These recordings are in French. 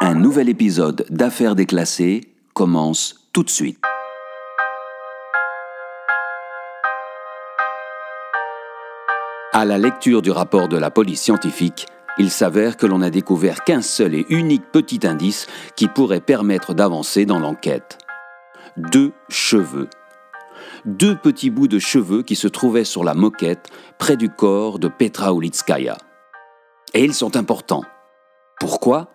Un nouvel épisode d'Affaires déclassées commence tout de suite. À la lecture du rapport de la police scientifique, il s'avère que l'on n'a découvert qu'un seul et unique petit indice qui pourrait permettre d'avancer dans l'enquête. Deux cheveux. Deux petits bouts de cheveux qui se trouvaient sur la moquette près du corps de Petra Ulitskaya. Et ils sont importants. Pourquoi?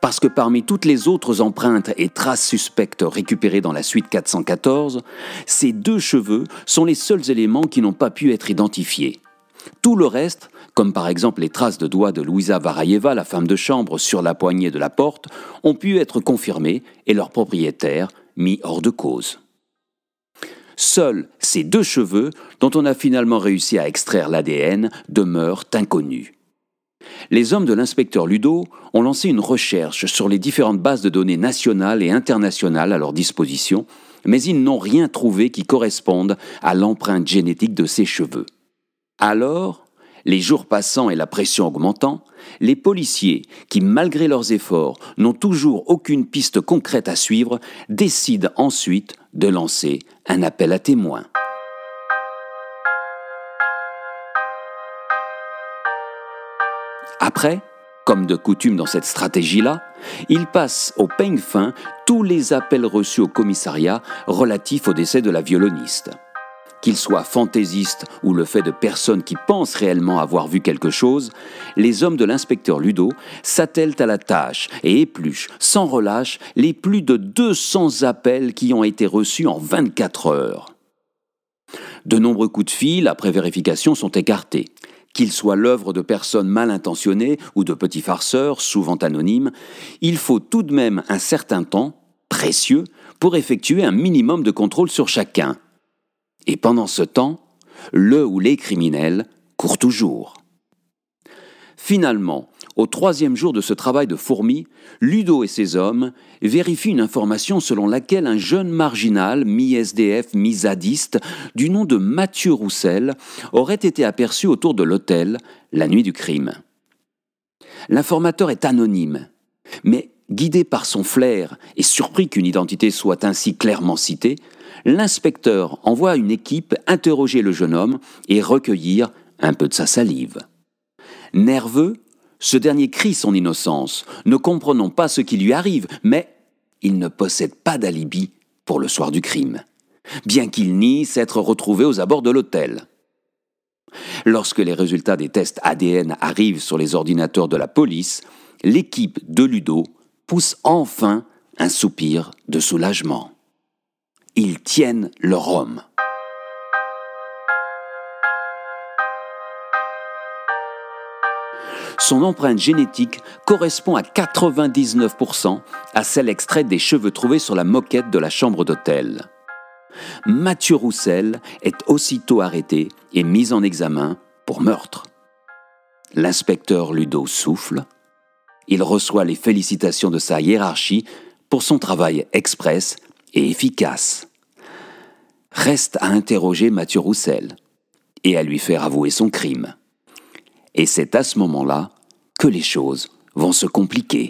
Parce que parmi toutes les autres empreintes et traces suspectes récupérées dans la suite 414, ces deux cheveux sont les seuls éléments qui n'ont pas pu être identifiés. Tout le reste, comme par exemple les traces de doigts de Louisa Varayeva, la femme de chambre, sur la poignée de la porte, ont pu être confirmés et leur propriétaire mis hors de cause. Seuls ces deux cheveux, dont on a finalement réussi à extraire l'ADN, demeurent inconnus. Les hommes de l'inspecteur Ludo ont lancé une recherche sur les différentes bases de données nationales et internationales à leur disposition, mais ils n'ont rien trouvé qui corresponde à l'empreinte génétique de ces cheveux. Alors, les jours passant et la pression augmentant, les policiers, qui malgré leurs efforts n'ont toujours aucune piste concrète à suivre, décident ensuite de lancer un appel à témoins. Après, comme de coutume dans cette stratégie-là, ils passent au peigne fin tous les appels reçus au commissariat relatifs au décès de la violoniste. Qu'il soit fantaisiste ou le fait de personnes qui pensent réellement avoir vu quelque chose, les hommes de l'inspecteur Ludo s'attellent à la tâche et épluchent sans relâche les plus de 200 appels qui ont été reçus en 24 heures. De nombreux coups de fil après vérification sont écartés. Qu'ils soient l'œuvre de personnes mal intentionnées ou de petits farceurs, souvent anonymes, il faut tout de même un certain temps, précieux, pour effectuer un minimum de contrôle sur chacun. Et pendant ce temps, le ou les criminels courent toujours. Finalement, au troisième jour de ce travail de fourmi, Ludo et ses hommes vérifient une information selon laquelle un jeune marginal, mi-SDF, mi-zadiste, du nom de Mathieu Roussel, aurait été aperçu autour de l'hôtel la nuit du crime. L'informateur est anonyme, mais guidé par son flair et surpris qu'une identité soit ainsi clairement citée, l'inspecteur envoie une équipe interroger le jeune homme et recueillir un peu de sa salive. Nerveux, ce dernier crie son innocence, ne comprenant pas ce qui lui arrive, mais il ne possède pas d'alibi pour le soir du crime, bien qu'il nie s'être retrouvé aux abords de l'hôtel. Lorsque les résultats des tests ADN arrivent sur les ordinateurs de la police, l'équipe de Ludo pousse enfin un soupir de soulagement. Ils tiennent leur homme. Son empreinte génétique correspond à 99% à celle extraite des cheveux trouvés sur la moquette de la chambre d'hôtel. Mathieu Roussel est aussitôt arrêté et mis en examen pour meurtre. L'inspecteur Ludo souffle. Il reçoit les félicitations de sa hiérarchie pour son travail express et efficace. Reste à interroger Mathieu Roussel et à lui faire avouer son crime. Et c'est à ce moment-là que les choses vont se compliquer.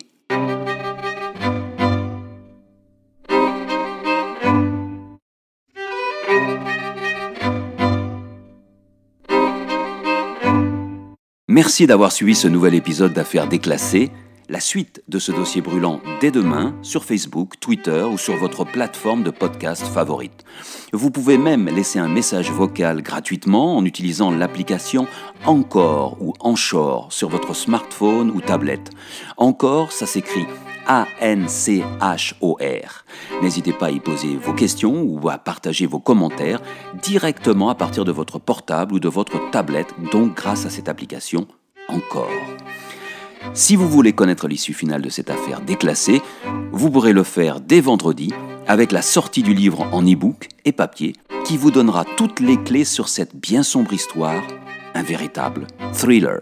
Merci d'avoir suivi ce nouvel épisode d'Affaires déclassées. La suite de ce dossier brûlant dès demain sur Facebook, Twitter ou sur votre plateforme de podcast favorite. Vous pouvez même laisser un message vocal gratuitement en utilisant l'application Encore ou Anchor sur votre smartphone ou tablette. Encore, ça s'écrit A-N-C-H-O-R. N'hésitez pas à y poser vos questions ou à partager vos commentaires directement à partir de votre portable ou de votre tablette, donc grâce à cette application Encore. Si vous voulez connaître l'issue finale de cette affaire déclassée, vous pourrez le faire dès vendredi avec la sortie du livre en e-book et papier qui vous donnera toutes les clés sur cette bien sombre histoire, un véritable thriller.